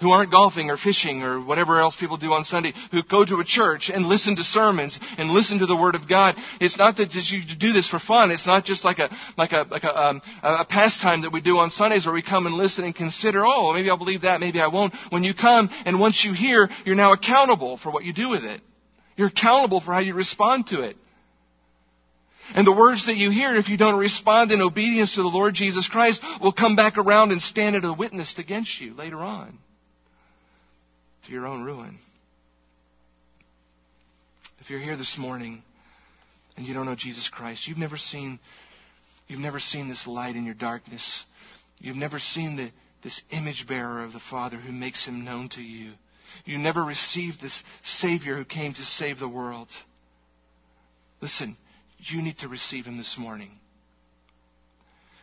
who aren't golfing or fishing or whatever else people do on Sunday, who go to a church and listen to sermons and listen to the Word of God. It's not that you do this for fun. It's not just like a like a like a, um, a pastime that we do on Sundays where we come and listen and consider. Oh, maybe I'll believe that, maybe I won't. When you come and once you hear, you're now accountable for what you do with it. You're accountable for how you respond to it. And the words that you hear, if you don't respond in obedience to the Lord Jesus Christ, will come back around and stand as a witness against you later on to your own ruin. If you're here this morning and you don't know Jesus Christ, you've never seen, you've never seen this light in your darkness. You've never seen the, this image bearer of the Father who makes him known to you. You never received this Savior who came to save the world. Listen, you need to receive him this morning.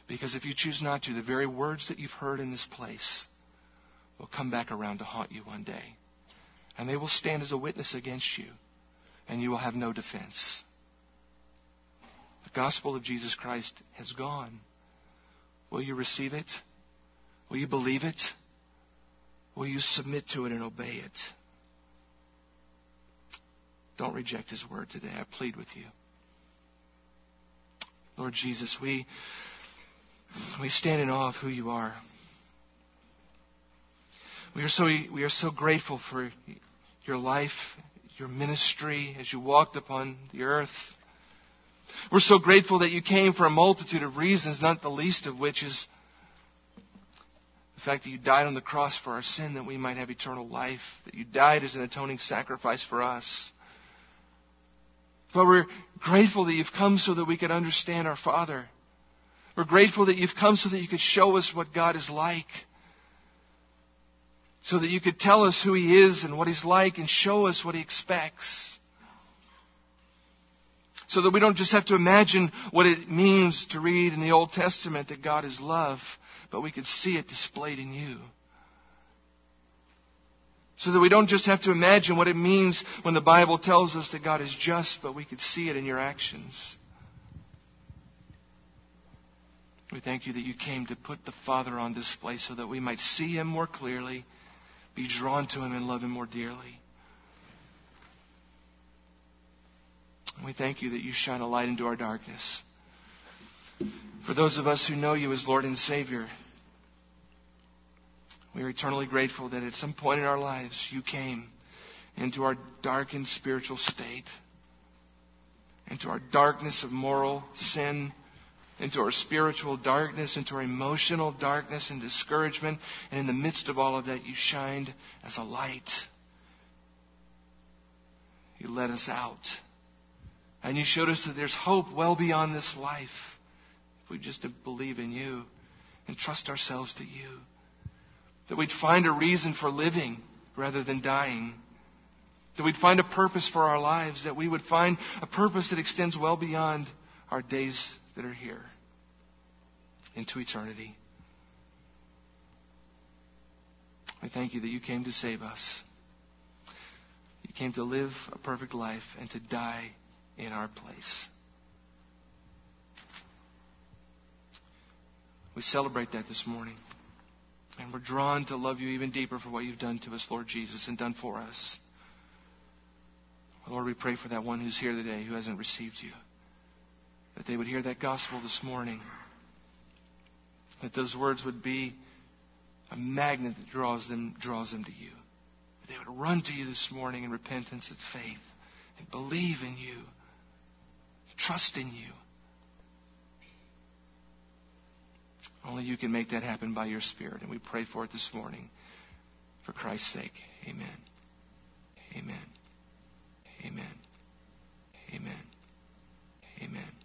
Because if you choose not to, the very words that you've heard in this place will come back around to haunt you one day. And they will stand as a witness against you, and you will have no defense. The gospel of Jesus Christ has gone. Will you receive it? Will you believe it? Will you submit to it and obey it? Don't reject His word today. I plead with you. Lord Jesus, we, we stand in awe of who you are. We are so, we are so grateful for your life, your ministry as you walked upon the earth. We're so grateful that you came for a multitude of reasons, not the least of which is the fact that you died on the cross for our sin that we might have eternal life, that you died as an atoning sacrifice for us. But we're grateful that you've come so that we could understand our Father. We're grateful that you've come so that you could show us what God is like so that you could tell us who He is and what He's like and show us what He expects. So that we don't just have to imagine what it means to read in the Old Testament that God is love, but we could see it displayed in you. So that we don't just have to imagine what it means when the Bible tells us that God is just, but we could see it in your actions. We thank you that you came to put the Father on display so that we might see Him more clearly be drawn to Him and love Him more dearly. We thank you that you shine a light into our darkness. For those of us who know you as Lord and Savior, we are eternally grateful that at some point in our lives you came into our darkened spiritual state, into our darkness of moral sin into our spiritual darkness, into our emotional darkness and discouragement. And in the midst of all of that, you shined as a light. You led us out. And you showed us that there's hope well beyond this life if we just believe in you and trust ourselves to you. That we'd find a reason for living rather than dying. That we'd find a purpose for our lives. That we would find a purpose that extends well beyond our days that are here into eternity. I thank you that you came to save us. You came to live a perfect life and to die in our place. We celebrate that this morning. And we're drawn to love you even deeper for what you've done to us, Lord Jesus, and done for us. Lord, we pray for that one who's here today who hasn't received you that they would hear that gospel this morning. That those words would be a magnet that draws them, draws them to you. That they would run to you this morning in repentance and faith and believe in you, trust in you. Only you can make that happen by your Spirit. And we pray for it this morning. For Christ's sake. Amen. Amen. Amen. Amen. Amen.